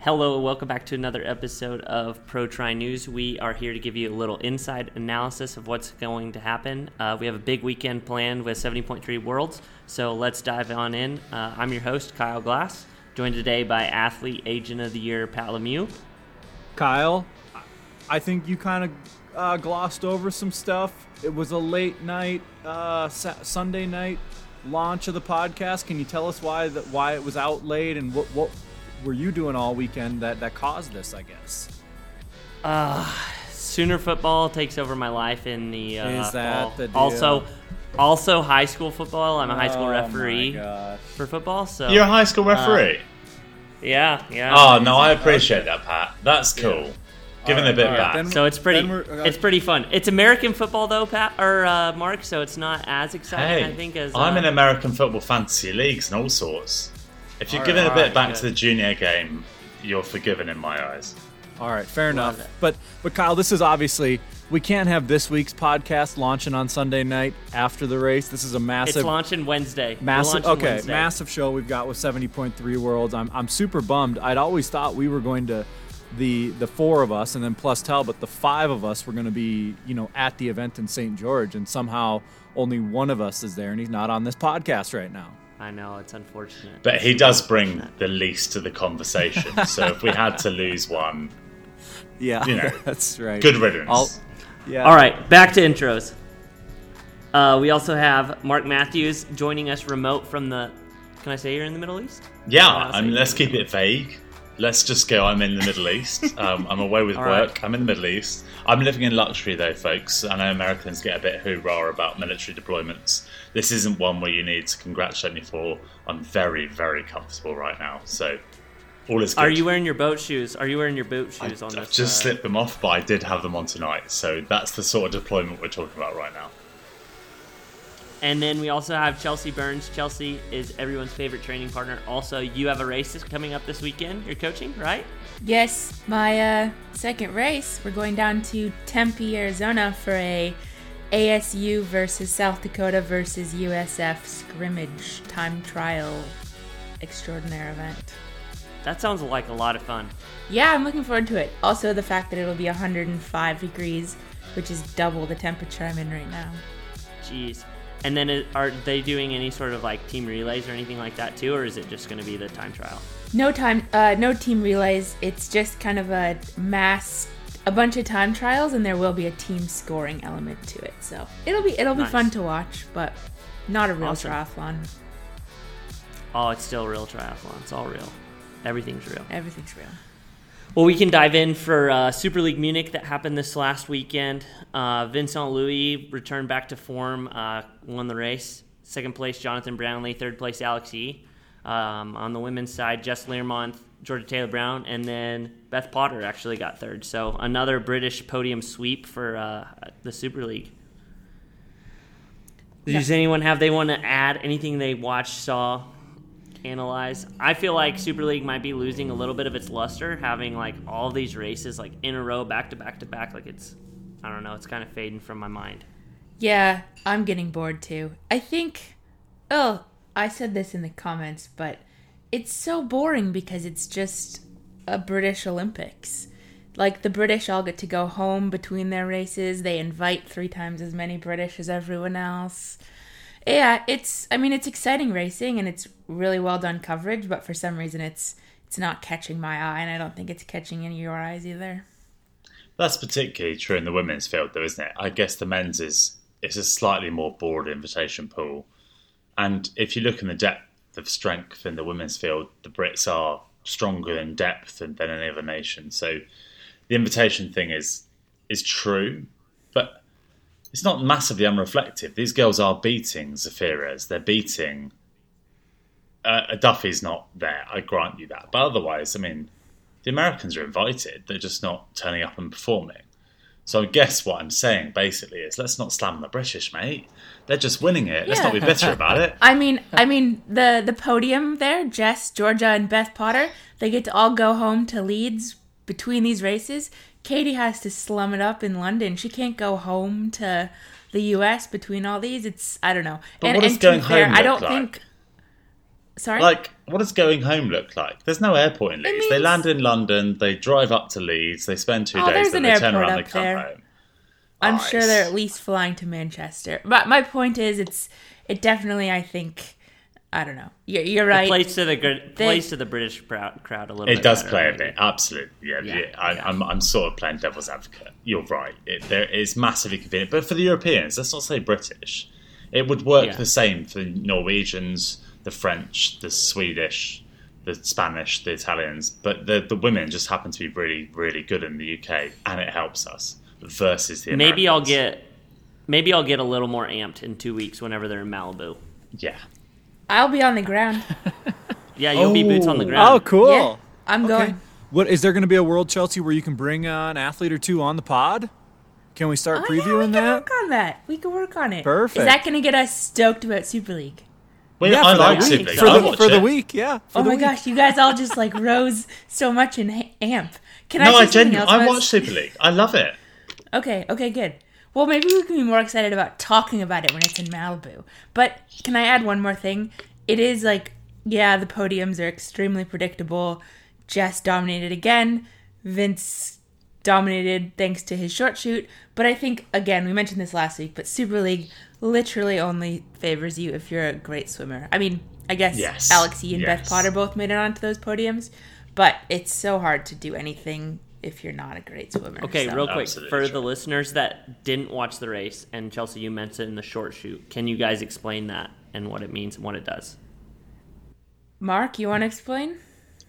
Hello, welcome back to another episode of Pro Tri News. We are here to give you a little inside analysis of what's going to happen. Uh, we have a big weekend planned with 70.3 Worlds, so let's dive on in. Uh, I'm your host, Kyle Glass, joined today by Athlete Agent of the Year, Pat Lemieux. Kyle, I think you kind of uh, glossed over some stuff. It was a late night, uh, Sunday night launch of the podcast. Can you tell us why that why it was out late and what what were you doing all weekend that that caused this? I guess. Uh, Sooner football takes over my life in the uh, Is that the deal? Also, also high school football. I'm a high school Oh, referee gosh. for football. So You're a high school referee. yeah, yeah. oh no, I appreciate that, Pat. That's cool. Giving All a bit right, back. then- So it's pretty. Uh, it's pretty fun. It's American football though, Pat or uh, Mark. So it's not as exciting, hey, I think, as I'm uh, in American football fantasy leagues and all sorts. If you're All giving right, a bit all right, back to the junior game, you're forgiven in my eyes. All right, fair enough. it. But but Kyle, this is obviously we can't have this week's podcast launching on Sunday night after the race. This is a massive. It's launching Wednesday. Massive, launching okay, Wednesday. massive show we've got with 70.3 worlds. I'm, I'm super bummed. I'd always thought we were going to, the the four of us and then plus Talbot, the five of us were going to be, you know, at the event in St. George, and somehow only one of us is there, and he's not on this podcast right now. I know it's unfortunate. But he does bring the least to the conversation. so if we had to lose one, Yeah, You know, that's right. good riddance. I'll- yeah. All right, back to intros. Uh, we also have Mark Matthews joining us remote from the. Can I say you're in the Middle East? yeah, I'll I say mean, let's keep it vague. Let's just go. I'm in the Middle East. Um, I'm away with All work. right. I'm in the Middle East. I'm living in luxury, though, folks. I know Americans get a bit hoorah about military deployments. This isn't one where you need to congratulate me for. I'm very, very comfortable right now. So, all is good. Are you wearing your boat shoes? Are you wearing your boat I, shoes on I've this? just uh, slipped them off, but I did have them on tonight. So that's the sort of deployment we're talking about right now. And then we also have Chelsea Burns. Chelsea is everyone's favorite training partner. Also, you have a race coming up this weekend. You're coaching, right? Yes, my uh, second race. We're going down to Tempe, Arizona for a ASU versus South Dakota versus USF scrimmage time trial extraordinaire event. That sounds like a lot of fun. Yeah, I'm looking forward to it. Also, the fact that it'll be 105 degrees, which is double the temperature I'm in right now. Jeez. And then it, are they doing any sort of like team relays or anything like that too, or is it just going to be the time trial? No time, uh, no team relays. It's just kind of a mass, a bunch of time trials, and there will be a team scoring element to it. So it'll be it'll be Nice. fun to watch, but not a real Awesome. triathlon. Oh, it's still a real triathlon. It's all real. Everything's real. Everything's real. Well, we can dive in for uh, Super League Munich that happened this last weekend. Uh, Vincent Luis returned back to form, uh, won the race. Second place, Jonathan Brownlee. Third place, Alex E. Um, on the women's side, Jess Learmonth, Georgia Taylor Brown, and then Beth Potter actually got third. So another British podium sweep for uh, the Super League. Does anyone have they want to add anything they watched, saw, analyze. I feel like Super League might be losing a little bit of its luster, having like all these races like in a row, back to back to back. Like it's, I don't know, it's kind of fading from my mind. Yeah, I'm getting bored too. I think, oh, I said this in the comments, but it's so boring because it's just a British Olympics. Like the British all get to go home between their races. They invite three times as many British as everyone else. Yeah, it's I mean it's exciting racing and it's really well done coverage, but for some reason it's it's not catching my eye and I don't think it's catching any of your eyes either. That's particularly true in the women's field, though, isn't it? I guess the men's is it's a slightly more broad invitation pool, and if you look in the depth of strength in the women's field, the Brits are stronger in depth than, than any other nation. So the invitation thing is is true, but it's not massively unreflective. These girls are beating Zaferes. They're beating. Uh, Duffy's not there. I grant you that, but otherwise, I mean, the Americans are invited. They're just not turning up and performing. So I guess what I'm saying basically is let's not slam the British, mate. They're just winning it. Let's not be bitter about it. I mean, I mean the the podium there, Jess, Georgia, and Beth Potter, they get to all go home to Leeds between these races. Katie has to slum it up in London. She can't go home to the U.S. between all these. It's I don't know. But what does to going fair, home I don't like? think. Sorry. Like, what does going home look like? There's no airport in Leeds. they land in London, they drive up to Leeds, they spend two Oh, days, then they turn around, they come there. home. I'm Oh, sure they're at least flying to Manchester. But my point is, it's it definitely. I think I don't know. You're, you're right. Plays to the gr- They- to the British crowd, crowd a little bit. It does better, play a bit, absolutely. Yeah, Yeah, yeah, I, yeah. I'm, I'm sort of playing devil's advocate. You're right. It, there is massively convenient, but for the Europeans, let's not say British. It would work Yeah. the same for the Norwegians, the French, the Swedish, the Spanish, the Italians. But the the women just happen to be really, really good in the UK, and it helps us versus the Maybe I'll get maybe I'll get a little more amped in two weeks whenever they're in Malibu. yeah. I'll be on the ground. Yeah, you'll be boots on the Oh. ground. Oh, cool. Yeah, I'm Okay. going. What is there going to be a World Chelsea where you can bring uh, an athlete or two on the pod? Can we start Oh, yeah, previewing we can that? work on that. We can work on it. Perfect. Is that going to get us stoked about Super League? Well, Yeah, I for that like. Super League. For the, for the week, yeah. For Oh the my week. gosh, you guys all just like rose so much in ha- amp. Can No, I I genuinely. I watch Super League. I love it. Okay, okay, good. Well, maybe we can be more excited about talking about it when it's in Malibu. But can I add one more thing? It is like, yeah, the podiums are extremely predictable. Jess dominated again. Vince dominated thanks to his short shoot. But I think, again, we mentioned this last week, but Super League literally only favors you if you're a great swimmer. I mean, I guess Yes, Alex Yee and Beth. Potter both made it onto those podiums, but it's so hard to do anything if you're not a great swimmer. Okay, so. real quick Absolutely for true. the listeners that didn't watch the race, and Chelsea, you mentioned in the short shoot. Can you guys explain that and what it means and what it does? Mark, you want to explain?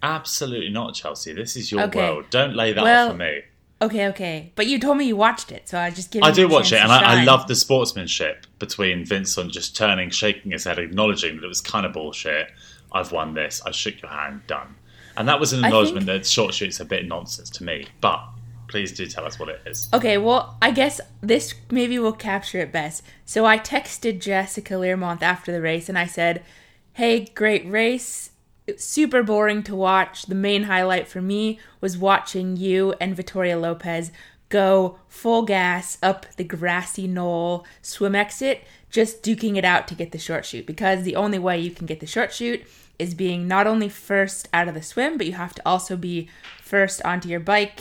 Absolutely not, Chelsea. This is your Okay. world. Don't lay that Well, off on me. Okay, okay. But you told me you watched it, so I just give I you do watch it, and I, I love the sportsmanship between Vincent just turning, shaking his head, acknowledging that it was kind of bullshit. I've won this. I shook your hand. Done. And that was an acknowledgement think- that short shoot's a bit nonsense to me. But please do tell us what it is. Okay, well, I guess this maybe will capture it best. So I texted Jessica Learmonth after the race and I said, Hey, great race. It's super boring to watch. The main highlight for me was watching you and Vittoria Lopes go full gas up the grassy knoll swim exit, just duking it out to get the short shoot. Because the only way you can get the short shoot is being not only first out of the swim, but you have to also be first onto your bike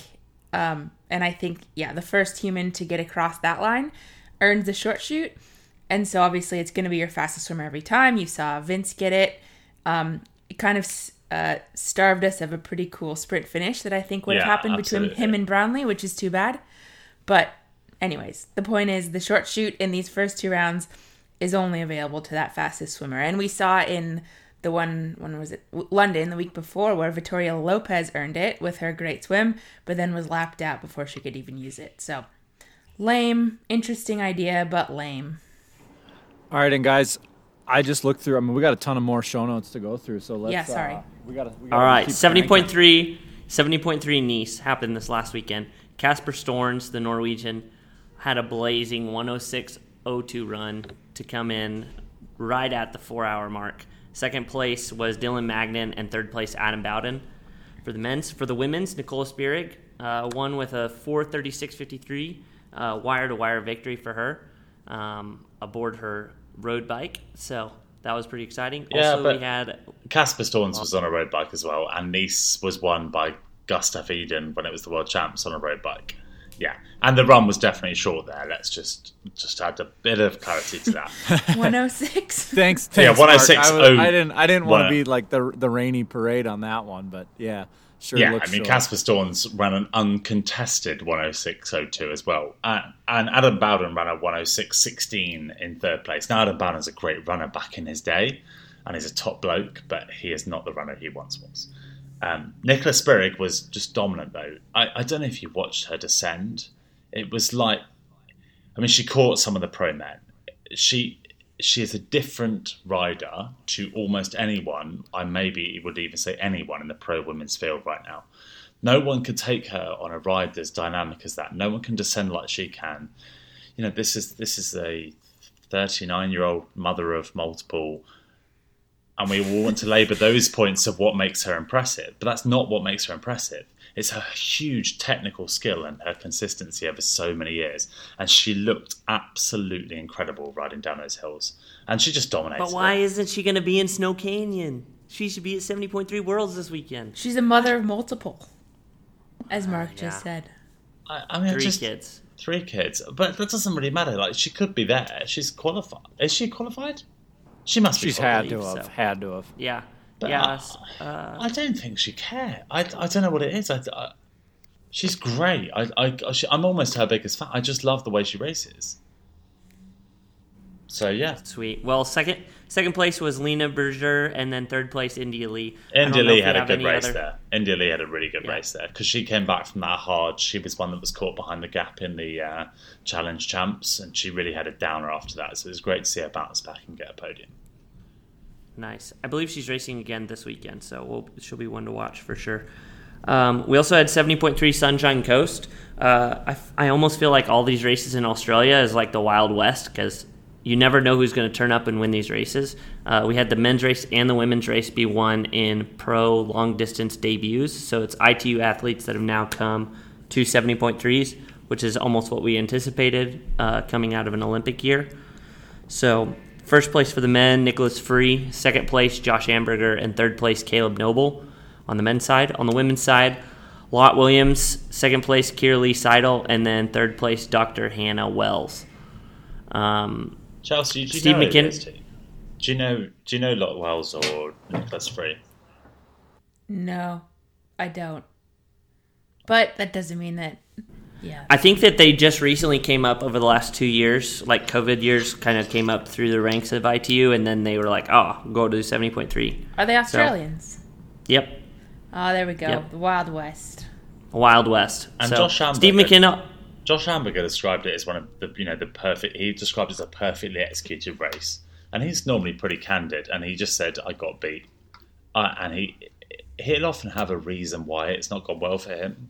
um, and I think, yeah, the first human to get across that line earns the short shoot. And so obviously it's going to be your fastest swimmer every time. You saw Vince get it. Um, it kind of uh, starved us of a pretty cool sprint finish that I think would have Yeah, happened between him and Brownlee, which is too bad. But, anyways, the point is the short shoot in these first two rounds is only available to that fastest swimmer. And we saw in the one, when was it? London the week before, where Vittoria Lopes earned it with her great swim, but then was lapped out before she could even use it. So, lame, interesting idea, but lame. All right, and guys, I just looked through. I mean, we got a ton of more show notes to go through, so let's. Yeah, sorry. Uh, we got. We All right, keep 70.3, 70.3 Nice happened this last weekend. Kasper Stornes, the Norwegian, had a blazing 106.02 run to come in right at the four hour mark. Second place was Dylan Magnien, and third place Adam Bowden. For the men's, for the women's, Nicola Spirig uh, won with a 436.53 uh, wire to wire victory for her um, aboard her road bike. So that was pretty exciting. Yeah, also, but- we had Kasper Stornes was on a road bike as well, and Nice was won by Gustav Iden when it was the world champs on a road bike. Yeah, and the run was definitely short there. Let's just just add a bit of clarity to that. 106. Thanks. Yeah, thanks Mark. 106, I, was- oh, I didn't. I didn't want to oh- be like the the rainy parade on that one, but yeah, sure. yeah, I mean short. Kasper Stornes ran an uncontested 106.02 as well, and, and Adam Bowden ran a 106.16 in third place. Now Adam Bowden's a great runner back in his day, and he's a top bloke, but he is not the runner he once was. Um, Nicola Spirig was just dominant though. I, I don't know if you watched her descend. It was like, I mean, she caught some of the pro men. She she is a different rider to almost anyone. I maybe would even say anyone in the pro women's field right now. No one could take her on a ride that's dynamic as that. No one can descend like she can. You know, this is this is a 39 year old mother of multiple and we all want to labour those points of what makes her impressive. But that's not what makes her impressive. It's her huge technical skill and her consistency over so many years. And she looked absolutely incredible riding down those hills. And she just dominated. But why it. isn't she going to be in Snow Canyon? She should be at 70.3 Worlds this weekend. She's a mother of multiple, as ah, Mark yeah. just said. I, I mean, Three just, kids. Three kids, but that doesn't really matter. Like she could be there. She's qualified. Is she qualified? She must be. She's qualified. had to have. so. Had to have. Yeah. But yeah. I- s- uh, I don't think she care. I, I don't know what it is. I, I she's great. I, I she, I'm almost her biggest fan. I just love the way she races. So yeah, Sweet. Well, second second place was Lena Berger, and then third place India Lee. India Lee had a good race other- there. India Lee had a really good Yeah. race there because she came back from that hard. She was one that was caught behind the gap in the uh, challenge champs, and she really had a downer after that. So it was great to see her bounce back and get a podium. Nice. I believe she's racing again this weekend, so we'll, she'll be one to watch for sure. Um, we also had 70.3 Sunshine Coast. Uh, I, f- I almost feel like all these races in Australia is like the Wild West because you never know who's going to turn up and win these races. Uh, we had the men's race and the women's race be won in pro long distance debuts. So it's ITU athletes that have now come to 70.3s, which is almost what we anticipated uh, coming out of an Olympic year. So, first place for the men, Nicholas Free. Second place, Josh Amberger. And third place, Caleb Noble on the men's side. On the women's side, Lot Williams. Second place, Kierlee Seidel. And then third place, Dr. Hannah Wells. Um, Chelsea, do you Steve know who McKin- those? Do you know? Do you know Lot Wells or Nicholas Free? No, I don't. But that doesn't mean that. Yeah. I think that they just recently came up over the last two years, like COVID years, kind of came up through the ranks of ITU, and then they were like, oh, go to 70.3. Are they Australians? Yep, Oh, there we go. Yep. The Wild West. Wild West. And so, Josh Amberger. Steve McKenna. Josh Amberger described it as one of the you know the perfect. He described it as a perfectly executed race, and he's normally pretty candid. And he just said, "I got beat," uh, and he he'll often have a reason why it's not gone well for him.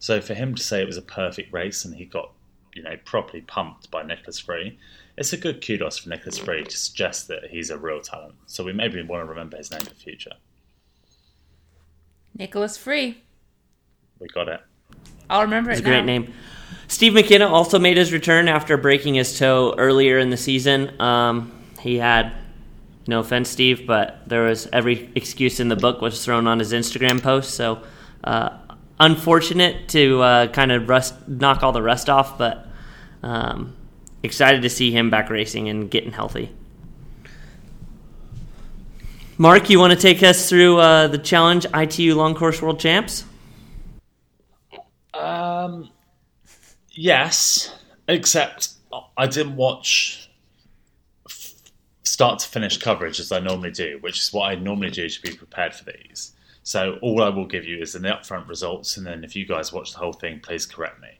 So for him to say it was a perfect race and he got you know properly pumped by Nicholas Free, it's a good kudos for Nicholas Free to suggest that he's a real talent. So we maybe want to remember his name for the future. Nicholas Free. We got it. I'll remember It's it a great name. Steve McKenna also made his return after breaking his toe earlier in the season. Um, he had, no offense, Steve, but there was every excuse in the book was thrown on his Instagram post. So, uh, unfortunate to uh, kind of rust, knock all the rust off, but um, excited to see him back racing and getting healthy. Mark, you want to take us through uh, the challenge ITU Long Course World Champs? Um, yes, except I didn't watch start to finish coverage as I normally do, which is what I normally do to be prepared for these. So all I will give you is the upfront results, and then if you guys watch the whole thing, please correct me.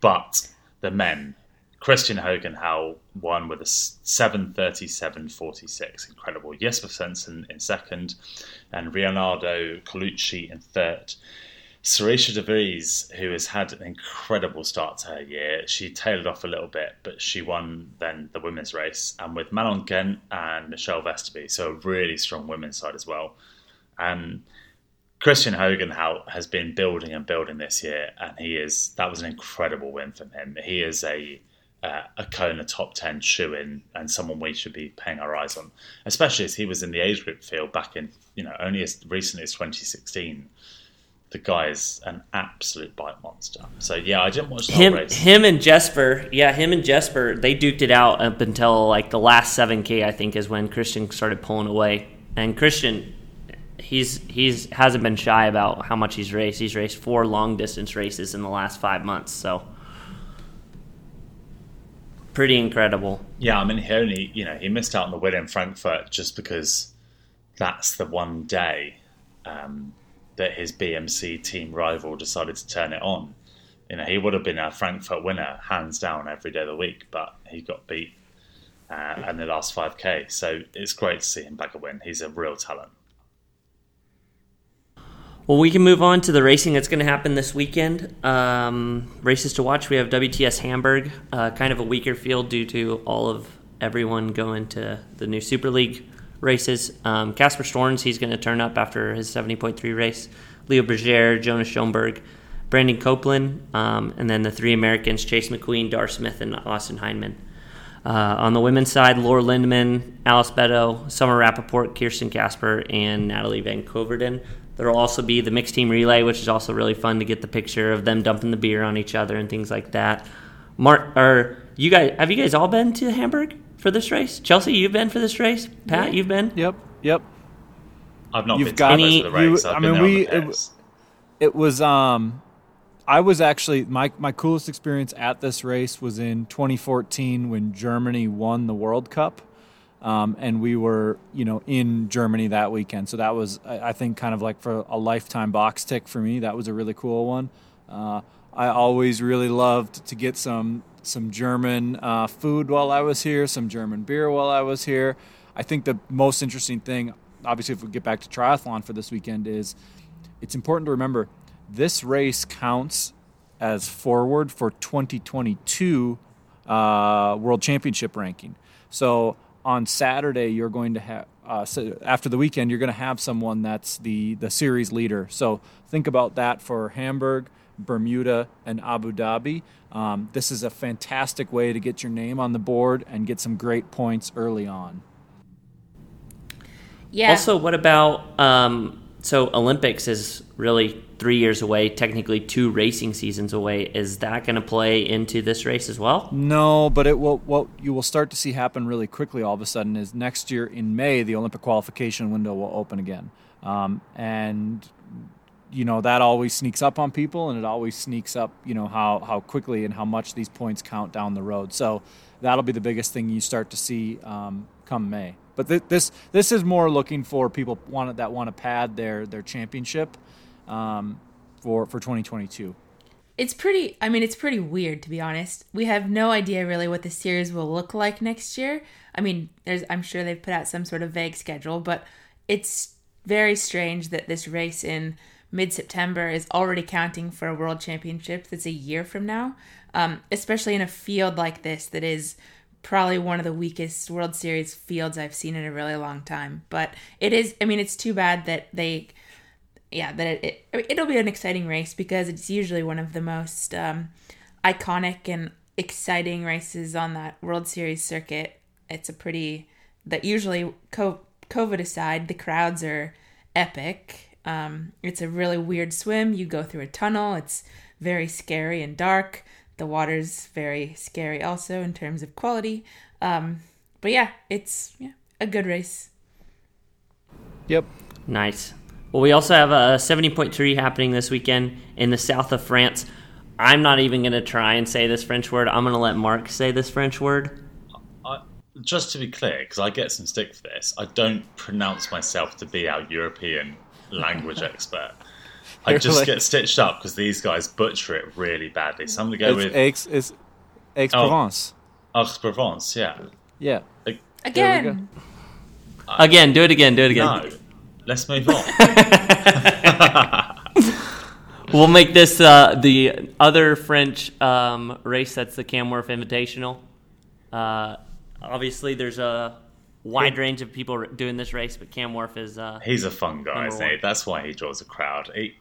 But the men, Kristian Høgenhaug won with a 737.46, incredible. Jesper Svensson in second, and Leonardo Colucci in third. Sarissa De Vries, who has had an incredible start to her year, she tailed off a little bit, but she won then the women's race, and with Manon Kent and Michelle Vesterby, so a really strong women's side as well. Um, Christian Hogan has been building and building this year, and he is that was an incredible win from him. He is a uh, a Kona top ten shoe in, and someone we should be paying our eyes on, especially as he was in the age group field back in you know only as recently as 2016 the guy is an absolute bite monster. So yeah, I didn't watch the him, whole race. him and Jesper, yeah, him and Jesper, they duked it out up until like the last seven k. I think is when Christian started pulling away. And Christian, he's he's hasn't been shy about how much he's raced. He's raced four long distance races in the last five months, so pretty incredible. Yeah, I mean he only you know he missed out on the win in Frankfurt just because that's the one day um, that his BMC team rival decided to turn it on. You know he would have been a Frankfurt winner hands down every day of the week, but he got beat uh, in the last 5k. So it's great to see him back a win. He's a real talent. Well, we can move on to the racing that's going to happen this weekend. Um, races to watch. We have WTS Hamburg, uh, kind of a weaker field due to all of everyone going to the new Super League races. Um, Kasper Stornes, he's going to turn up after his 70.3 race. Leo Berger, Jonas Schomburg, Brandon Copeland, um, and then the three Americans, Chase McQueen, Darr Smith, and Austin Hindman. Uh, on the women's side, Laura Lindemann, Alice Betto, Summer Rappaport, Kirsten Kasper, and Natalie Van Coevorden. There will also be the mixed team relay, which is also really fun to get the picture of them dumping the beer on each other and things like that. Mark, or you guys, have you guys all been to Hamburg for this race? Chelsea, you've been for this race. Pat, you've been. Yep, yep. I've not You've been got- to most of the you- race. I I've mean, been there we- on the it- pits. It was um I was actually my my coolest experience at this race was in 2014 when Germany won the World Cup. Um, and we were, you know, in Germany that weekend. So that was, I I think, kind of like for a lifetime box tick for me. That was a really cool one. Uh, I always really loved to get some some German uh, food while I was here, some German beer while I was here. I think the most interesting thing, obviously, if we get back to triathlon for this weekend, is it's important to remember this race counts as forward for 2022 uh, World Championship ranking. So on Saturday, you're going to have uh, so after the weekend, you're going to have someone that's the the series leader. So think about that for Hamburg, Bermuda, and Abu Dhabi. Um, this is a fantastic way to get your name on the board and get some great points early on. Yeah. Also, what about um, so Olympics is really three years away, technically two racing seasons away. Is that going to play into this race as well? No, but it will. What you will start to see happen really quickly, all of a sudden, is next year in May the Olympic qualification window will open again, um, and you know that always sneaks up on people, and it always sneaks up, you know how how quickly and how much these points count down the road. So that'll be the biggest thing you start to see um, come May. But th- this this is more looking for people want that want to pad their their championship um, for for 2022. it's pretty i mean it's pretty weird to be honest we have no idea really what the series will look like next year i mean there's i'm sure they've put out some sort of vague schedule but it's very strange that this race in mid-september is already counting for a world championship that's a year from now um, especially in a field like this that is probably one of the weakest world series fields i've seen in a really long time but it is i mean it's too bad that they yeah, that it, it, it'll be an exciting race because it's usually one of the most um, iconic and exciting races on that World Series circuit. It's a pretty that usually COVID aside, the crowds are epic. Um, it's a really weird swim. You go through a tunnel. It's very scary and dark. The water's very scary also in terms of quality. Um, but yeah, it's yeah, a good race. Yep. Nice. Well, we also have a 70.3 happening this weekend in the south of France. I'm not even going to try and say this French word. I'm going to let Mark say this French word. I, just to be clear, because I get some stick for this, I don't pronounce myself to be our European language expert. I just Really? get stitched up because these guys butcher it really badly. So I'm going to go It's with Aix, it's Aix Oh. Provence. Aix-Provence, yeah. Yeah. Like, Again, Again, do it again, do it again. no, let's move on. We'll make this uh, the other French um, race that's the Cam Wurf Invitational. Uh, obviously, there's a wide range of people doing this race, but Cam Wurf is. Uh, He's a fun guy, isn't he? That's why he draws a crowd. He,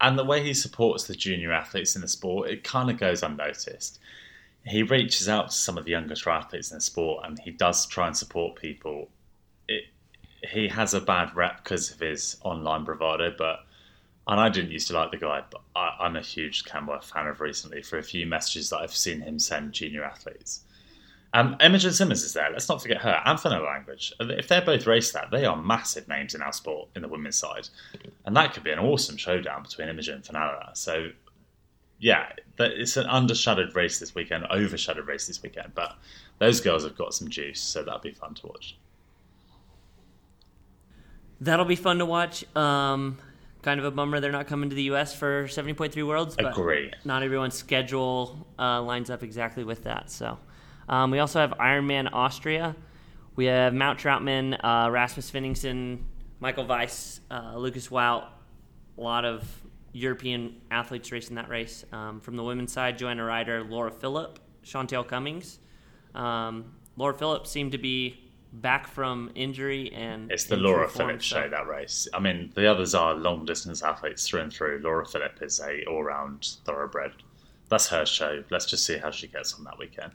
and the way he supports the junior athletes in the sport, it kind of goes unnoticed. He reaches out to some of the younger triathletes in the sport, and he does try and support people. It, he has a bad rep because of his online bravado, but and I didn't used to like the guy, but I, I'm a huge Cam Wurf fan of recently for a few messages that I've seen him send junior athletes. Um, Imogen Simmons is there. Let's not forget her. And Fenella Langridge. If they're both race that, they are massive names in our sport in the women's side, and that could be an awesome showdown between Imogen and Fenella. So, yeah, it's an undershadowed race this weekend, overshadowed race this weekend. But those girls have got some juice, so that'll be fun to watch. that'll be fun to watch. Um, kind of a bummer they're not coming to the U.S. for 70.3 Worlds. But Agree. Not everyone's schedule uh, lines up exactly with that. So, um, we also have Ironman Austria. We have Matt Trautman, uh, Rasmus Svenningsson, Michael Weiss, uh, Lucas Wout. A lot of European athletes racing that race. Um, from the women's side, Joanna Ryter, Laura Philipp, Chantel Cummings. Um, Laura Philipp seemed to be back from injury and It's the Laura form, Phillips so- show that race. I mean, the others are long distance athletes through and through. Laura Philipp is a all round thoroughbred. That's her show. Let's just see how she gets on that weekend.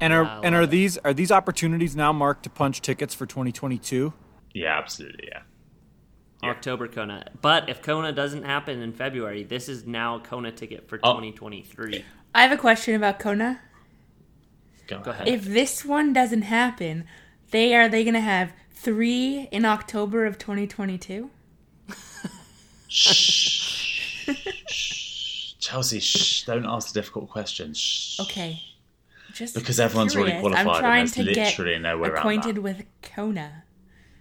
And are I and are it. these are these opportunities now marked to punch tickets for 2022? Yeah, absolutely. Yeah. Yeah. October Kona. But if Kona doesn't happen in February, this is now a Kona ticket for Oh. 2023. I have a question about Kona. Go, Go ahead. ahead. If this one doesn't happen, they are they gonna have three in October of 2022? Shh. Shh. Chelsea, shh, don't ask the difficult questions. Shh. Okay. Just Because everyone's already qualified I'm trying there's to literally get no way around acquainted that. with Kona.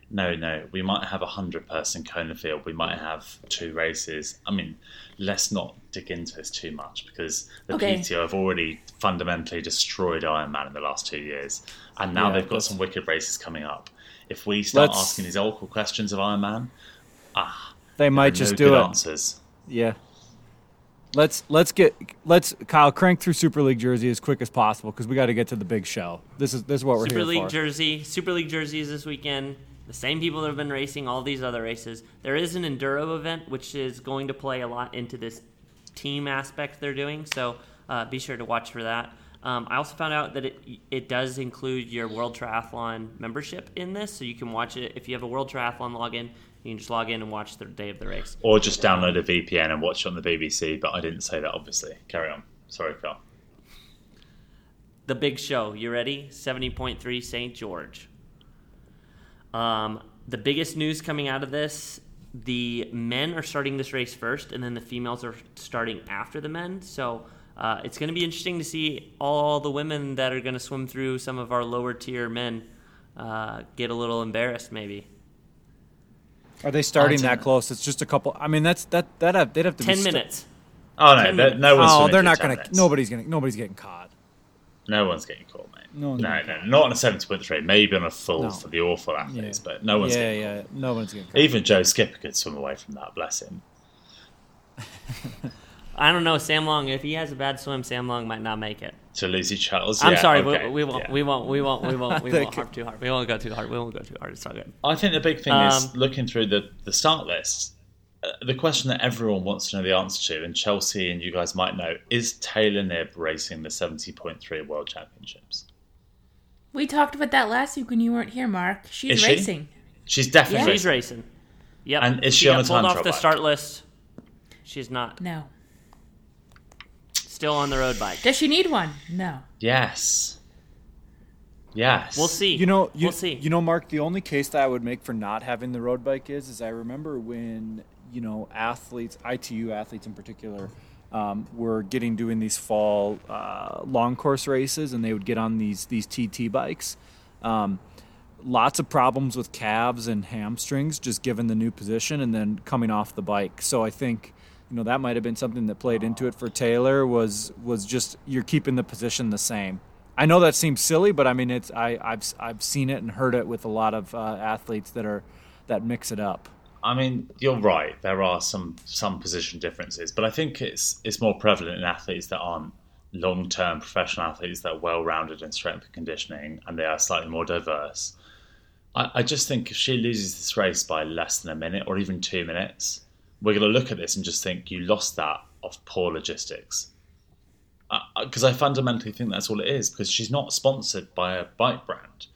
No, no, we might have a hundred person Kona field. We might have two races. I mean, let's not dig into this too much because the Okay. PTO have already fundamentally destroyed Ironman in the last two years, and now Yeah, they've got some wicked races coming up. If we start Let's- asking these awkward questions of Ironman, ah, They might just no do good it. answers. Yeah. Let's let's get let's Kyle crank through Super League jersey as quick as possible because we got to get to the big show. This is this is what we're Super League for. Jersey, Super League jerseys this weekend. The same people that have been racing all these other races. There is an enduro event which is going to play a lot into this team aspect they're doing. So uh, be sure to watch for that. Um, I also found out that it it does include your World Triathlon membership in this, so you can watch it if you have a World Triathlon login. You can just log in and watch the day of the race. Or just download a VPN and watch it on the BBC. But I didn't say that, obviously. Carry on. Sorry, Carl. The big show. You ready? 70.3 St. George. Um, the biggest news coming out of this the men are starting this race first, and then the females are starting after the men. So uh, it's going to be interesting to see all the women that are going to swim through some of our lower tier men uh, get a little embarrassed, maybe. Are they starting that close? It's just a couple. I mean, that's that that have, they'd have to 10 be st- minutes. Oh no, 10 they're- minutes. no one's. Oh, they're not gonna. minutes. Nobody's gonna. Nobody's getting caught. No one's getting caught, mate. No one's no, no, not on a seventy point three. Maybe on a full No. for the awful athletes, Yeah. but no one's yeah, getting yeah. caught. No one's getting caught. Even Joe Skipper could swim away from that. Bless him. I don't know, Sam Long. If he has a bad swim, Sam Long might not make it. To Lucy Charles. I'm yeah, sorry, okay, we, we won't, yeah. we won't, we won't, we won't, we They won't could- harp too hard. We won't go too hard. We won't go too hard. It's all good. I think the big thing Um, is looking through the, the start list. Uh, the question that everyone wants to know the answer to, and Chelsea and you guys might know, is Taylor Knibb racing the 70.3 World Championships? We talked about that last week when you weren't here, Mark. She's Is she? racing. She's definitely She's racing. racing. Yep. And is she got on a pulled time off trial the bike? start list. She's not. No. Still on the road bike. Does she need one? No. Yes. Yes. We'll see. You know, you, we'll see. You know, Mark. The only case that I would make for not having the road bike is, is I remember when you know athletes, ITU athletes in particular, um, were getting doing these fall uh, long course races, and they would get on these these TT bikes. Um, lots of problems with calves and hamstrings, just given the new position and then coming off the bike. So I think. You know that might have been something that played into it for Taylor was was just you're keeping the position the same. I know that seems silly, but I mean it's I I've I've seen it and heard it with a lot of uh, athletes that are that mix it up. I mean, you're right. There are some some position differences, but I think it's it's more prevalent in athletes that aren't long term professional athletes that are well rounded in strength and conditioning, and they are slightly more diverse. I, I just think if she loses this race by less than a minute or even two minutes, we're going to look at this and just think you lost that off poor logistics. Uh, uh, because I fundamentally think that's all it is. Because she's not sponsored by a bike brand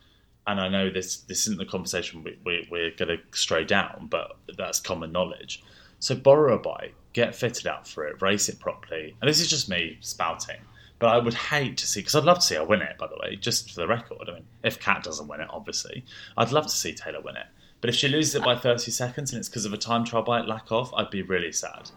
and I know this this isn't the conversation we, we, we're going to stray down, but that's common knowledge. So borrow a bike, get fitted out for it, race it properly. And this is just me spouting, but I would hate to see because I'd love to see her win it. By the way, just for the record, I mean, if Kat doesn't win it, obviously, I'd love to see Taylor win it. But if she loses it by thirty seconds and it's because of a time trial bike lack of, I'd be really sad.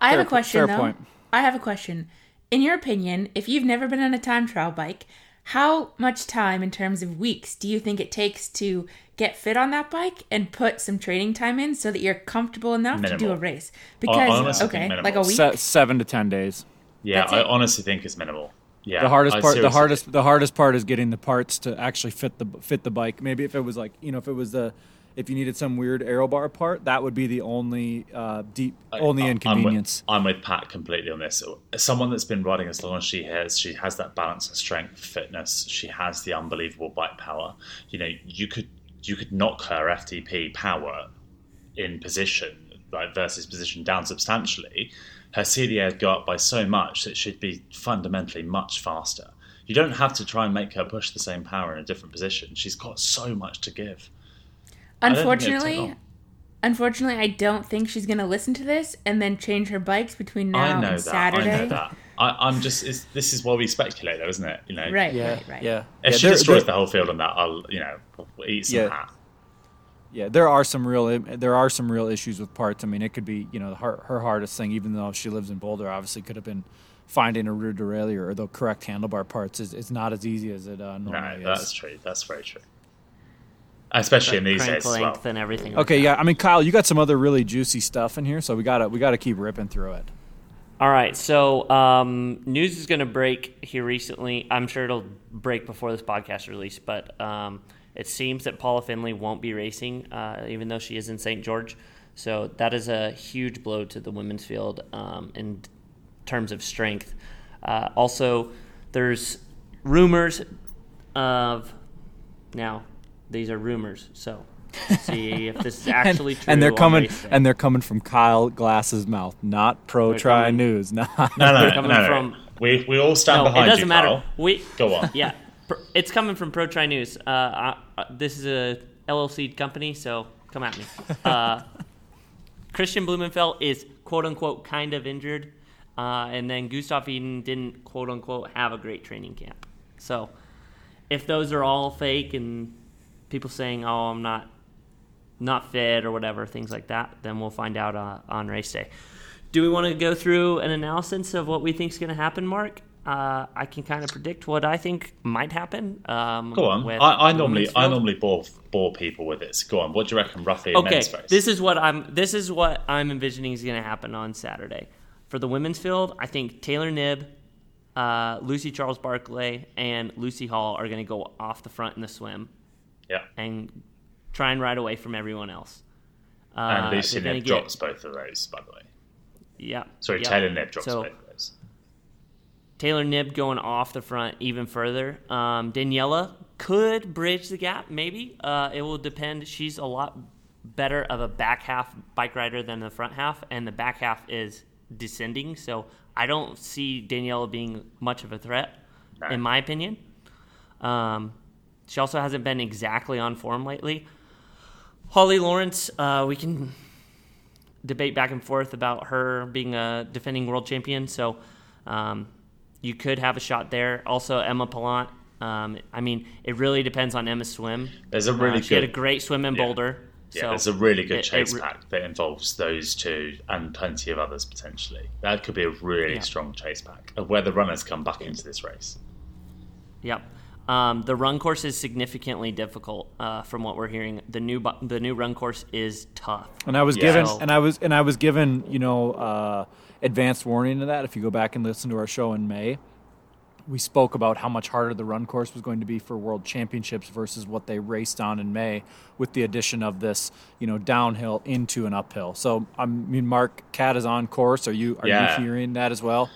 I have Fair a po- question fair though. point. I have a question. In your opinion, if you've never been on a time trial bike, how much time in terms of weeks do you think it takes to get fit on that bike and put some training time in so that you're comfortable enough to do a race? Because honestly okay, like a week. Se- seven to ten days. Yeah, That's I it. honestly think it's minimal. Yeah, The hardest I part. The seriously hardest. The hardest part is getting the parts to actually fit the fit the bike. Maybe if it was like you know if it was the if you needed some weird aero bar part, that would be the only uh, deep only I- inconvenience. I'm with, I'm with Pat completely on this. As someone that's been riding as long as she has, she has that balance of strength, fitness. She has the unbelievable bike power. You know, you could you could knock her FTP power in position, like versus position down substantially. Her CDA would go up by so much that she'd be fundamentally much faster. You don't have to try and make her push the same power in a different position. She's got so much to give. I don't think it'd take Unfortunately, long. unfortunately, I don't think she's gonna listen to this and then change her bikes between now I know and that. Saturday. I know that. I, I'm just. It's, this is why we speculate, though, isn't it? You know, Right, Yeah, right, right. yeah. If yeah, she there- destroys there- the whole field on that, I'll, you know, eat some Yeah. hat. Yeah, there are some real there are some real issues with parts. I mean, it could be you know her her hardest thing, even though she lives in Boulder, obviously could have been finding a rear derailleur or the correct handlebar parts is, is not as easy as it uh, No, normally that's is. true. That's very true. Especially in these Crank days as well. length and everything. like Okay, that. yeah. I mean, Kyle, you got some other really juicy stuff in here, so we gotta we gotta keep ripping through it. All right, so um, news is going to break here recently. I'm sure it'll break before this podcast release, but um, it seems that Paula Findlay won't be racing, uh, even though she is in St. George. So that is a huge blow to the women's field um, in terms of strength. Uh, also, there's rumors of now these are rumors, so see if this is actually and, true. and they're coming and they're coming from Kyle Glass's mouth, not pro They're tri coming- news. Not No, no, no, coming no, no. from- We, we all stand no, behind it doesn't you, matter. Carl. We Go on. Yeah, it's coming from Pro Tri News. Uh, uh, uh, this is a LLC company, so come at me. Uh, Kristian Blummenfelt is quote unquote kind of injured, uh, and then Gustav Iden didn't quote unquote have a great training camp. So if those are all fake and people saying, "Oh, I'm not not fit" or whatever, things like that, then we'll find out uh, on race day. Do we want to go through an analysis of what we think is going to happen, Mark? Uh, I can kind of predict what I think might happen. Um, Go on. I, I normally I normally bore bore people with this. Go on. What do you reckon roughly okay. This is what I'm. This is what I'm envisioning is going to happen on Saturday for the women's field. I think Taylor Knibb, uh, Lucy Charles Barclay, and Lucy Hall are going to go off the front in the swim yeah. and try and ride away from everyone else. Uh, And Lucy Knibb get- drops both of those, by the way. Yeah. Sorry, Yep. Taylor Knibb drops So- both of those. Taylor Knibb going off the front even further. Um, Daniela could bridge the gap, maybe. Uh, it will depend. She's a lot better of a back half bike rider than the front half, and the back half is descending. So I don't see Daniela being much of a threat, No. in my opinion. Um, she also hasn't been exactly on form lately. Holly Lawrence, uh, we can debate back and forth about her being a defending world champion. So um, you could have a shot there. Also, Emma Pallant. Um, I mean, it really depends on Emma's swim. There's a really Uh, she had a good great swim in Yeah. Boulder. yeah. so there's a really good it- it chase re- pack that involves those two and plenty of others potentially. That could be a really Yeah. strong chase pack of where the runners come back into this race. Yep. Um, the run course is significantly difficult uh, from what we're hearing. The new bu- the new run course is tough. And I was Yeah. given So- and I was and I was given, you know, uh, advanced warning to that. If you go back and listen to our show in May, we spoke about how much harder the run course was going to be for World Championships versus what they raced on in May, with the addition of this, you know, downhill into an uphill. So I mean, Mark Cat is on course. Are you are Yeah. you hearing that as well?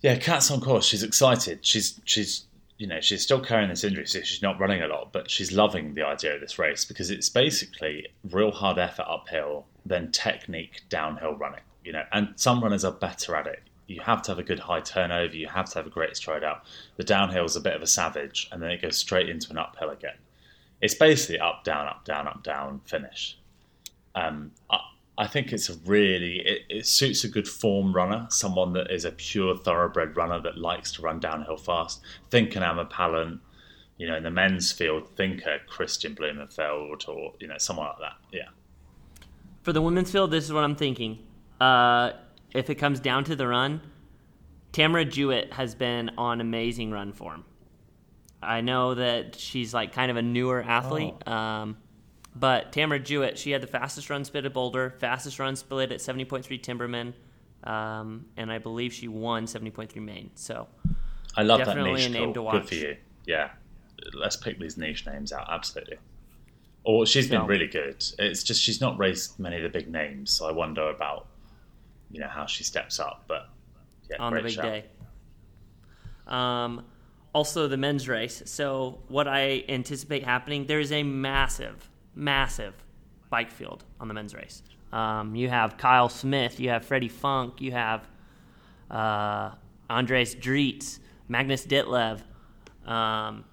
Yeah, Cat's on course. She's excited. She's she's you know she's still carrying this injury, so she's not running a lot, but she's loving the idea of this race because it's basically real hard effort uphill, then technique downhill running. You know, and some runners are better at it. You have to have a good high turnover. You have to have a great stride out. The downhill is a bit of a savage, and then it goes straight into an uphill again. It's basically up down up down up down finish. Um, I, I think it's a really it, it suits a good form runner, someone that is a pure thoroughbred runner that likes to run downhill fast. Think an Emma Pallant, you know, in the men's field, think a Kristian Blummenfelt or you know someone like that. Yeah, For the women's field, this is what I'm thinking. Uh, if it comes down to the run, Tamara Jewett has been on amazing run form. I know that she's like kind of a newer athlete, um, but Tamara Jewett, she had the fastest run split at Boulder, fastest run split at 70.3 Timberman, um, and I believe she won 70.3 Maine. So I love Definitely that niche. a name call. to Good for you. Yeah, let's pick these niche names out. Absolutely. Or she's been really good. It's just she's not raced many of the big names, so I wonder about you know how she steps up. But yeah, on the big shout. day. Um, also, the men's race. So, what I anticipate happening, there is a massive, massive bike field on the men's race. Um, you have Kyle Smith, you have Freddie Funk, you have uh, Andreas Dreitz, Magnus Ditlev, um,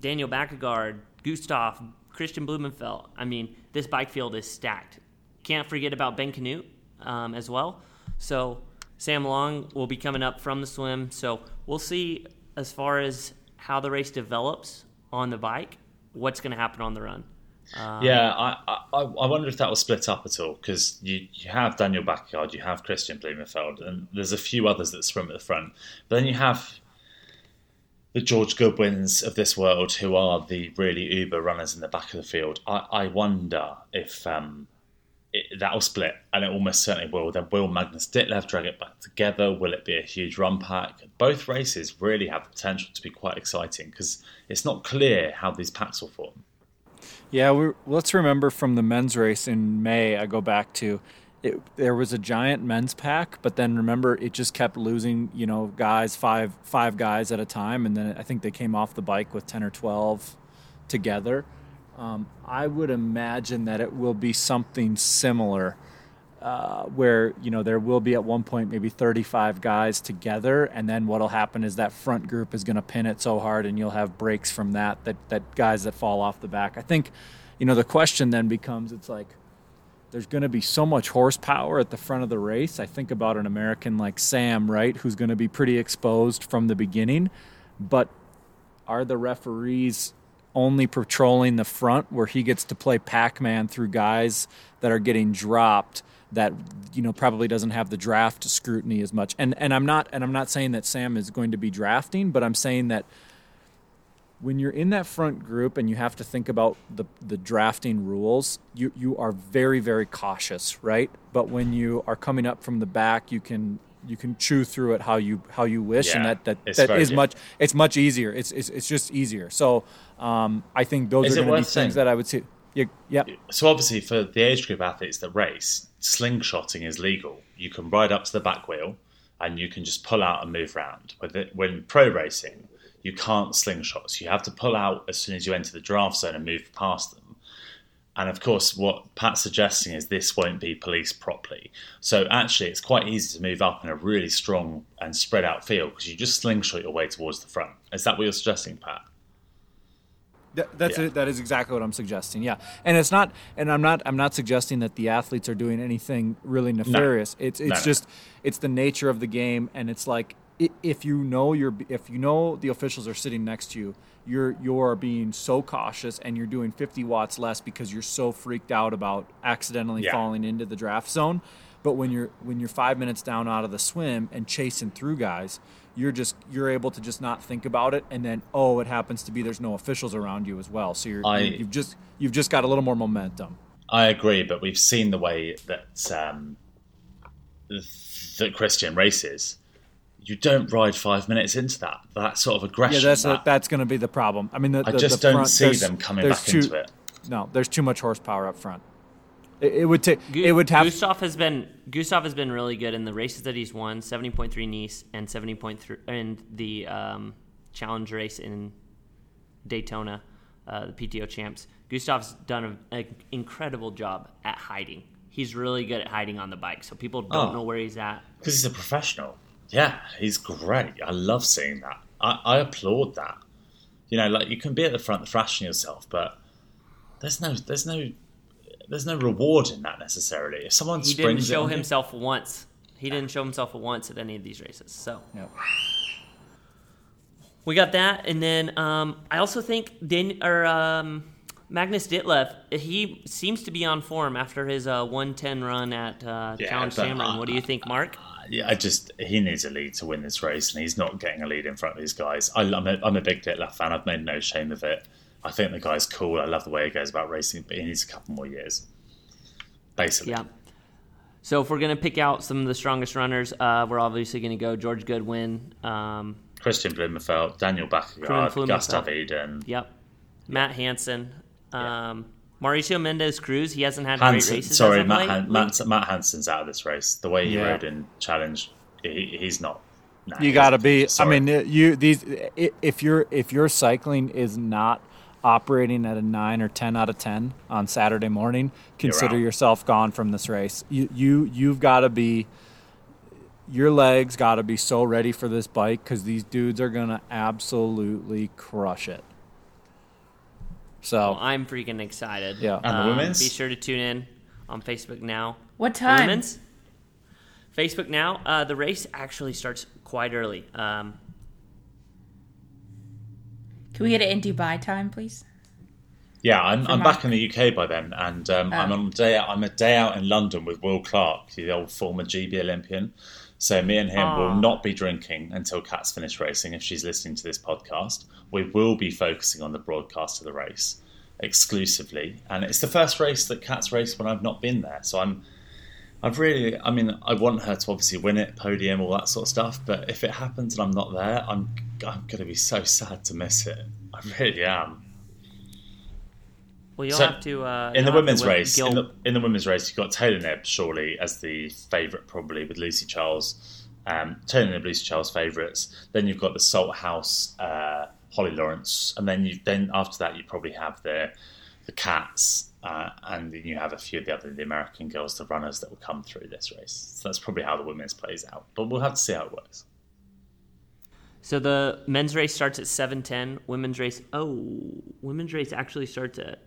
Daniel Bækkegård, Gustav, Kristian Blummenfelt. I mean, this bike field is stacked. Can't forget about Ben Kanute um, as well. So Sam Long will be coming up from the swim. So we'll see as far as how the race develops on the bike, what's going to happen on the run. Um, yeah, I, I, I wonder if that will split up at all because you, you have Daniel Bækkegård, you have Kristian Blummenfelt, and there's a few others that swim at the front. But then you have the George Goodwins of this world who are the really uber runners in the back of the field. I, I wonder if um, it, that'll split, and it almost certainly will. Then will Magnus Ditlev drag it back together? Will it be a huge run pack? Both races really have the potential to be quite exciting because it's not clear how these packs will form. Yeah, let's remember from the men's race in May. I go back to it, there was a giant men's pack, but then remember it just kept losing. You know, guys five five guys at a time, and then I think they came off the bike with ten or twelve together. Um, I would imagine that it will be something similar, uh, where you know there will be at one point maybe 35 guys together, and then what'll happen is that front group is going to pin it so hard, and you'll have breaks from that that that guys that fall off the back. I think, you know, the question then becomes it's like there's going to be so much horsepower at the front of the race. I think about an American like Sam, right, who's going to be pretty exposed from the beginning, but are the referees only patrolling the front where he gets to play Pac-Man through guys that are getting dropped that you know probably doesn't have the draft scrutiny as much. And and I'm not and I'm not saying that Sam is going to be drafting, but I'm saying that when you're in that front group and you have to think about the the drafting rules, you you are very very cautious, right? But when you are coming up from the back, you can you can chew through it how you how you wish, yeah, and that that, that is much it's much easier. It's, it's it's just easier. So um, I think those is are going to be things that I would see. Yeah. So obviously, for the age group athletes that race, slingshotting is legal. You can ride up to the back wheel, and you can just pull out and move around. When pro racing, you can't slingshot. So you have to pull out as soon as you enter the draft zone and move past them. And of course, what Pat's suggesting is this won't be policed properly. So actually, it's quite easy to move up in a really strong and spread out field because you just slingshot your way towards the front. Is that what you're suggesting, Pat? That's yeah. that is exactly what I'm suggesting. Yeah, and it's not, and I'm not, I'm not suggesting that the athletes are doing anything really nefarious. No. It's it's no, just, no. it's the nature of the game, and it's like if you know you're, if you know the officials are sitting next to you, you're you're being so cautious and you're doing 50 watts less because you're so freaked out about accidentally yeah. falling into the draft zone. But when you're when you're five minutes down out of the swim and chasing through guys, you're just you're able to just not think about it, and then oh, it happens to be there's no officials around you as well, so you're, I, you've just you've just got a little more momentum. I agree, but we've seen the way that um, that Kristian races you don't ride five minutes into that that sort of aggression. Yeah, that's that, that's going to be the problem. I mean, the, I the, just the don't see them coming back too, into it. No, there's too much horsepower up front. It, it would take. It would have. Gustav has been Gustav has been really good in the races that he's won. Seventy point three Nice and seventy point three and the um, challenge race in Daytona, uh, the PTO champs. Gustav's done an incredible job at hiding. He's really good at hiding on the bike, so people don't oh, know where he's at. Because he's a professional. Yeah, he's great. I love seeing that. I, I applaud that. You know, like you can be at the front thrashing yourself, but there's no there's no there's no reward in that necessarily. If someone he didn't show himself you, once, he didn't show himself once at any of these races. So we got that, and then um, I also think Dan, or um, Magnus Ditlev, he seems to be on form after his uh, 110 run at uh, yeah, Challenge Cameron. What do you think, Mark? yeah, I just he needs a lead to win this race, and he's not getting a lead in front of these guys. I, am a, I'm a big Ditlev fan. I've made no shame of it. I think the guy's cool. I love the way he goes about racing, but he needs a couple more years, basically. Yeah. So if we're gonna pick out some of the strongest runners, uh, we're obviously gonna go George Goodwin, um, Kristian Blummenfelt, Daniel Bækkegård, Gustav Iden. Yep. Matt Hansen. Um, Mauricio Mendez Cruz, he hasn't had Hansen, great races. Sorry, Matt, Han, Matt, Matt Hansen's out of this race. The way he yeah. rode in challenge, he, he's not. Nah, you got to be. Sorry. I mean, you these if your if your cycling is not operating at a nine or ten out of ten on Saturday morning, consider yourself gone from this race. You you you've got to be your legs got to be so ready for this bike because these dudes are gonna absolutely crush it. So Well, I'm freaking excited. Yeah. And the Um, women's? Be sure to tune in on Facebook now. What time? Women's Facebook now. Uh, the race actually starts quite early. Um, Can we get it in Dubai time, please? Yeah, I'm, I'm back in the UK by then, and um, I'm Oh. on a day out. I'm a day out in London with Will Clark, the old former GB Olympian. So me and him Ah. will not be drinking until Kat's finished racing. If she's listening to this podcast, we will be focusing on the broadcast of the race exclusively, and it's the first race that Kat's raced when I've not been there. So I'm, I've really, I mean, I want her to obviously win it, podium, all that sort of stuff. But if it happens and I'm not there, I'm, I'm going to be so sad to miss it. I really am. well, you'll So, have to uh, in the you'll have to women's wi- race, in the, in the women's race, you've got Taylor Knibb surely as the favourite, probably with Lucy Charles. Um, Taylor Knibb, Lucy Charles favourites. Then you've got the Salthouse, uh, Holly Lawrence, and then you then after that you probably have the the Cats, uh, and then you have a few of the other the American girls, the runners that will come through this race. So that's probably how the women's plays out. But we'll have to see how it works. So the men's race starts at seven ten. Women's race. Oh, women's race actually starts at.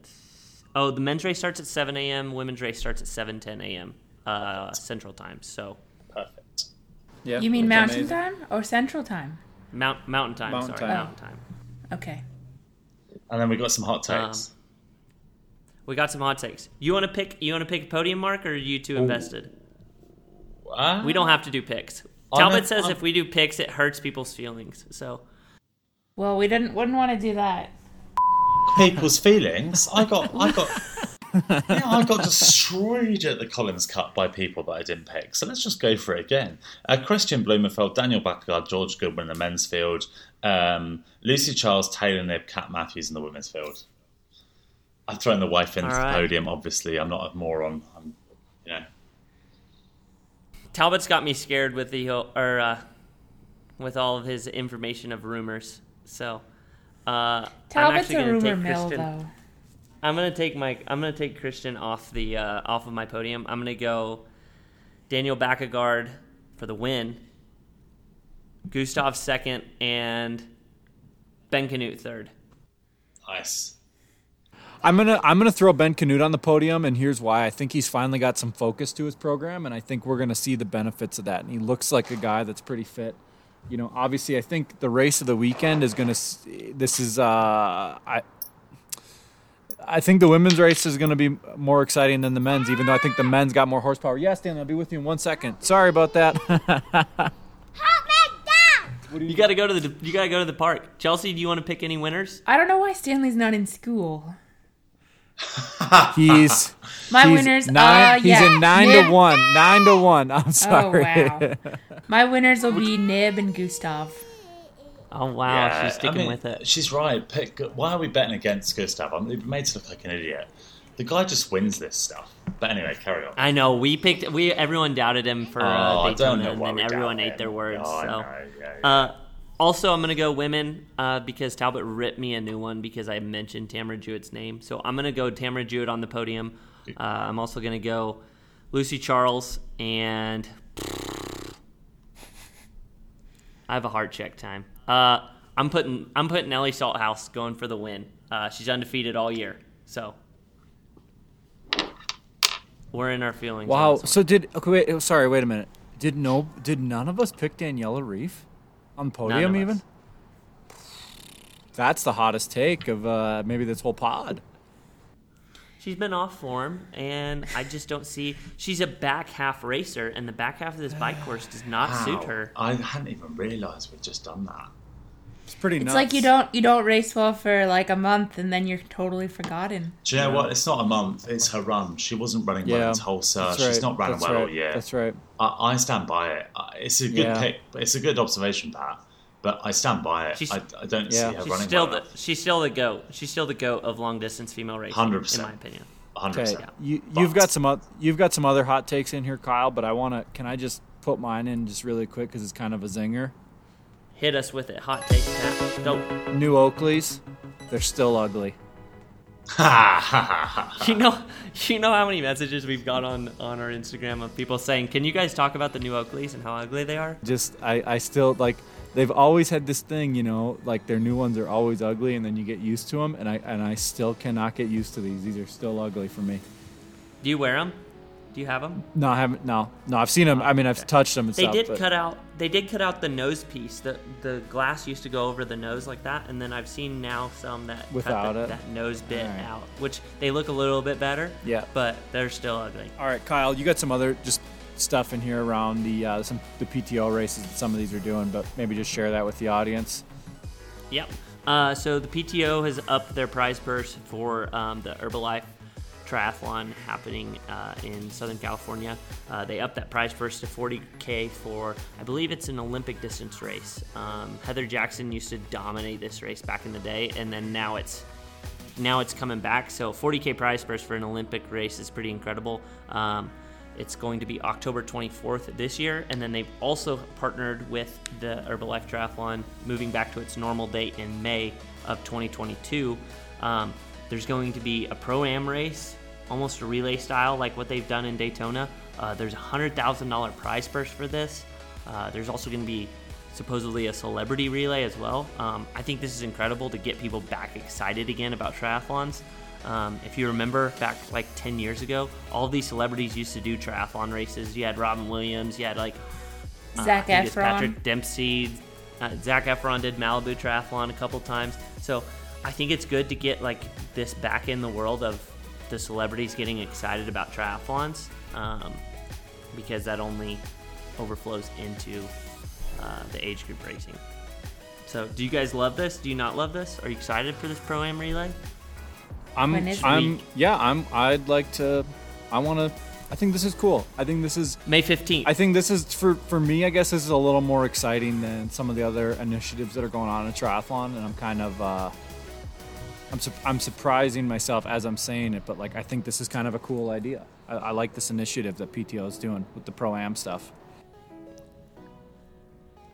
Oh, the men's race starts at seven a.m. Women's race starts at seven ten a.m. Uh, Central Time. So Perfect. yeah, You mean Mountain amazing. Time or Central Time? Mount Mountain Time. Mountain sorry, Time. Mountain Time. Okay. And then we got some hot takes. We got some hot takes. You want to pick? You want to pick podium mark, or are you too invested? Ah, We don't have to do picks. Talbot a- says I'm- if we do picks, it hurts people's feelings. So Well, we didn't wouldn't want to do that. people's feelings. I got, I got, yeah, I got destroyed at the Collins Cup by people that I didn't pick. So let's just go for it again. Uh, Kristian Blummenfelt, Daniel Bækkegård, George Goodwin in the men's field, um, Lucy Charles, Taylor Knibb, Kat Matthews in the women's field. I've thrown the wife into All the podium. Obviously, I'm not a moron. I'm, you know, Talbot's got me scared with the or uh, with all of his information of rumors. So uh, I'm Talbot's actually a gonna rumor take mill, Kristian. though. I'm gonna take my I'm gonna take Kristian off the uh, off of my podium. I'm gonna go Daniel Bækkegård for the win, Gustav second, and Ben Kanute third. nice. I'm gonna I'm gonna throw Ben Kanute on the podium, and here's why. I think he's finally got some focus to his program, and I think we're gonna see the benefits of that. And he looks like a guy that's pretty fit. You know, obviously, I think the race of the weekend is gonna. This is uh, I. I think the women's race is going to be more exciting than the men's, even though I think the men's got more horsepower. Yes, Dan, I'll be with you in one second. Sorry about that. You got to go to the you got to go to the park. Chelsea, do you want to pick any winners? I don't know why Stanley's not in school. He's My he's winners. Nine, uh, he's yeah, in nine Knibb- to one. Nine to one. I'm sorry. Oh sorry. wow. My winners will be Knibb and Gustav. Oh wow, Yeah, she's sticking I mean, with it. She's right. Pick, why are we betting against Gustav? I'm made to look like an idiot. The guy just wins this stuff. But anyway, carry on. I know we picked we everyone doubted him for Oh, uh, I don't Daytona, know and then everyone ate him. their words. Oh, I so, know, yeah, yeah. Uh, also, I'm gonna go women uh, because Talbot ripped me a new one because I mentioned Tamara Jewett's name. So I'm gonna go Tamara Jewett on the podium. Uh, I'm also gonna go Lucy Charles and I have a heart check time. Uh, I'm putting I'm putting Ellie Salthouse going for the win. Uh, she's undefeated all year, so we're in our feelings. Wow. So did okay? Wait. Sorry. Wait a minute. Did no? Did none of us pick Daniela Ryf on the podium? of Even. That's the hottest take of uh, maybe this whole pod. She's been off form, and I just don't see. She's a back half racer, and the back half of this bike course does not suit her. I hadn't even realised we'd just done that. It's pretty It's nuts. like you don't you don't race well for like a month and then you're totally forgotten. Do you know what? It's not a month. It's her run. She wasn't running well Yeah. in Tulsa. That's She's not running That's well all right. year. That's right. I, I stand by it. It's a good Yeah. pick. It's a good observation, Pat. But I stand by it. I, I don't Yeah. see her She's running still well the she's still the goat. She's still the goat of long distance female racing, 100%. in my opinion. Hundred Okay. percent. You, you've got some. oth- You've got some other hot takes in here, Kyle. But I want to. Can I just put mine in just really quick because it's kind of a zinger. Hit us with it. Hot take, Pat. Go. New Oakleys, they're still ugly. Ha ha ha ha. You know, you know how many messages we've got on on our Instagram of people saying, "Can you guys talk about the new Oakleys and how ugly they are?" Just I, I still like they've always had this thing, you know, like their new ones are always ugly, and then you get used to them, and I and I still cannot get used to these. These are still ugly for me. Do you wear them? Do you have them? No, I haven't. No, no, I've seen them. I mean, I've touched them and They stuff. did but- cut out. They did cut out the nose piece. The the glass used to go over the nose like that, and then I've seen now some that Without cut the, it? that nose bit out, which they look a little bit better. Yeah. but they're still ugly. All right, Kyle, you got some other just stuff in here around the uh, some the PTO races that some of these are doing, but maybe just share that with the audience. Yep. Uh, so the PTO has upped their prize purse for um, the Herbalife triathlon happening uh, in Southern California. Uh, they upped that prize purse to 40k for, I believe it's an Olympic distance race. Um, Heather Jackson used to dominate this race back in the day, and then now it's now it's coming back. So 40k prize purse for an Olympic race is pretty incredible. Um, it's going to be October 24th this year, and then they've also partnered with the Herbalife Triathlon, moving back to its normal date in May of 2022. Um, there's going to be a pro am race, almost a relay style like what they've done in Daytona. Uh, there's a hundred thousand dollar prize purse for this. Uh, there's also going to be supposedly a celebrity relay as well. Um, I think this is incredible to get people back excited again about triathlons. Um, if you remember back like 10 years ago, all these celebrities used to do triathlon races. You had Robin Williams, you had like uh, Zac I think it's Efron. Patrick Dempsey, uh, Zac Efron did Malibu Triathlon a couple times. So I think it's good to get like this back in the world of the celebrities getting excited about triathlons um, because that only overflows into uh, the age group racing. So, do you guys love this? Do you not love this? Are you excited for this pro am relay? I'm, I'm, week? yeah, I'm. I'd like to. I want to. I think this is cool. I think this is. May 15th. I think this is for for me. I guess this is a little more exciting than some of the other initiatives that are going on in triathlon, and I'm kind of. Uh, I'm su- I'm surprising myself as I'm saying it, but like I think this is kind of a cool idea. I, I like this initiative that PTO is doing with the pro am stuff.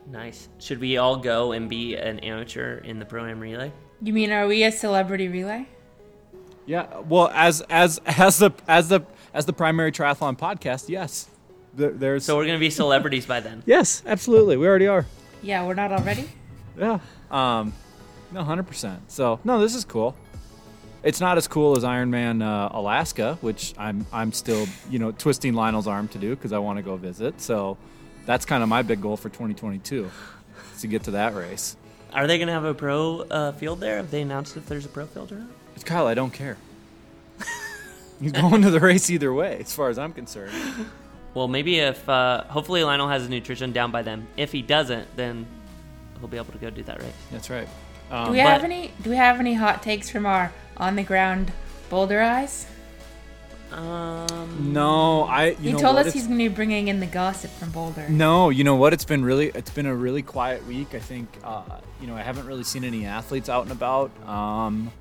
nice. Should we all go and be an amateur in the pro am relay? You mean are we a celebrity relay? Yeah, well, as as as the as the as the primary triathlon podcast, yes, there, there's So, we're going to be celebrities by then. yes, absolutely, we already are. Yeah, we're not already. Yeah, um, no, hundred percent. So no, this is cool. It's not as cool as Ironman uh, Alaska, which I'm I'm still you know twisting Lionel's arm to do because I want to go visit. So that's kind of my big goal for 2022 is to get to that race. Are they going to have a pro uh, field there? Have they announced if there's a pro field or not? It's Kyle. I don't care. He's going to the race either way, as far as I'm concerned. Well, maybe if uh, hopefully Lionel has his nutrition down by then. If he doesn't, then he'll be able to go do that race. That's right. Do Um, we have any? Do we have any hot takes from our on the ground boulder eyes? Um, no, I. You he know told what? us It's- he's going to be bringing in the gossip from Boulder. No, you know what? It's been really, it's been a really quiet week. I think, uh, you know, I haven't really seen any athletes out and about. Um,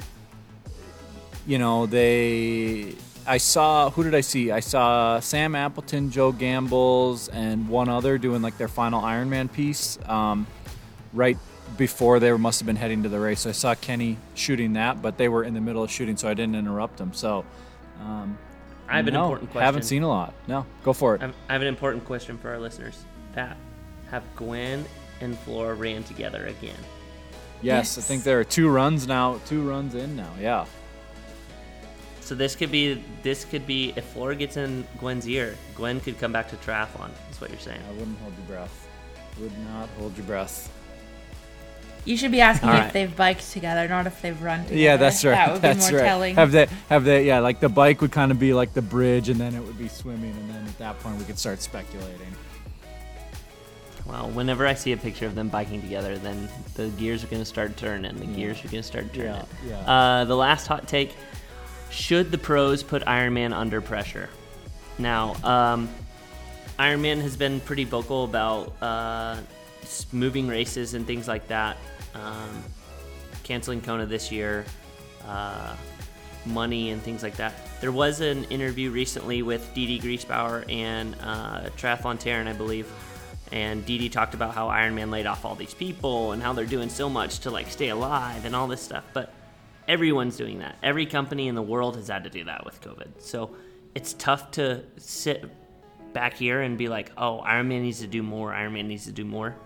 you know, they, I saw, who did I see? I saw Sam Appleton, Joe Gambles, and one other doing like their final Ironman piece um, right before they must have been heading to the race. So I saw Kenny shooting that, but they were in the middle of shooting, so I didn't interrupt them. So, um, I have an no, important question. Haven't seen a lot. No, go for it. I have, an important question for our listeners. Pat, have Gwen and Flora ran together again? Yes, I think there are two runs now, two runs in now. Yeah. So this could be this could be if Flora gets in Gwen's ear, Gwen could come back to triathlon. Is what you're saying? I wouldn't hold your breath. Would not hold your breath. You should be asking All if they've biked together, not if they've run together. Yeah, that's right. That would that's be more right. telling. Have they? Have they? Yeah, like the bike would kind of be like the bridge, and then it would be swimming, and then at that point we could start speculating. Well, whenever I see a picture of them biking together, then the gears are going to start turning. The gears are going to start turning. Yeah, yeah. Uh, the last hot take: Should the pros put Ironman under pressure? Now, um, Ironman has been pretty vocal about uh, moving races and things like that. Um, canceling Kona this year, uh, money and things like that. There was an interview recently with Dee Griesbauer and uh, Triathlon Taren, I believe. And Dee talked about how Ironman laid off all these people and how they're doing so much to like stay alive and all this stuff. But Everyone's doing that. Every company in the world has had to do that with COVID. So it's tough to sit back here and be like, "Oh, Ironman needs to do more. Ironman needs to do more."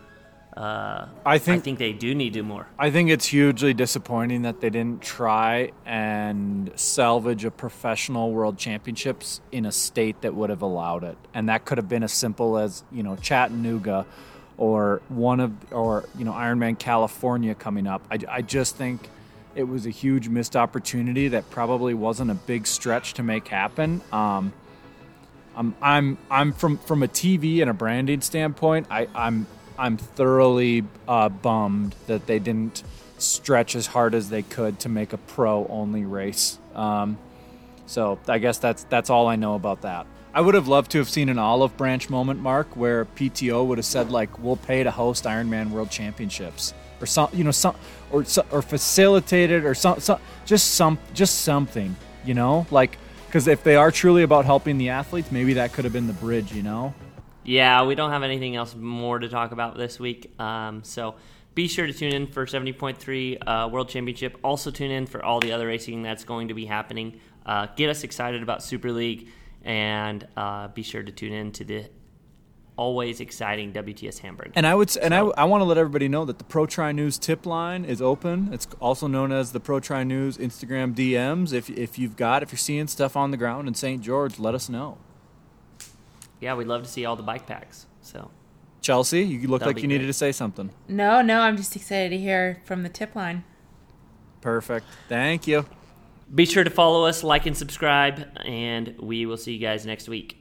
Uh, I think I think they do need to do more. I think it's hugely disappointing that they didn't try and salvage a professional world championships in a state that would have allowed it. And that could have been as simple as, you know, Chattanooga or one of or, you know, Ironman California coming up. I, I just think it was a huge missed opportunity that probably wasn't a big stretch to make happen. Um, I'm I'm I'm from from a TV and a branding standpoint. I, I'm I'm thoroughly uh, bummed that they didn't stretch as hard as they could to make a pro only race. Um, so I guess that's that's all I know about that. I would have loved to have seen an olive branch moment, Mark, where PTO would have said like, "We'll pay to host Ironman World Championships," or some, you know, some, or or facilitated, or some, some just some, just something, you know, like because if they are truly about helping the athletes, maybe that could have been the bridge, you know. Yeah, we don't have anything else more to talk about this week. Um, so be sure to tune in for 70.3 uh, World Championship. Also tune in for all the other racing that's going to be happening. Uh, get us excited about Super League, and uh, be sure to tune in to the always exciting WTS Hamburg. And I would, and I, I want to let everybody know that the Pro Tri News tip line is open. It's also known as the Pro Tri News Instagram DMs. If if you've got, if you're seeing stuff on the ground in St. George, let us know. Yeah, we'd love to see all the bike packs. So Chelsea, you look That'll like be you needed to say something. No, no, I'm just excited to hear from the tip line. Perfect. Thank you. be sure to follow us, like, and subscribe, and we will see you guys next week.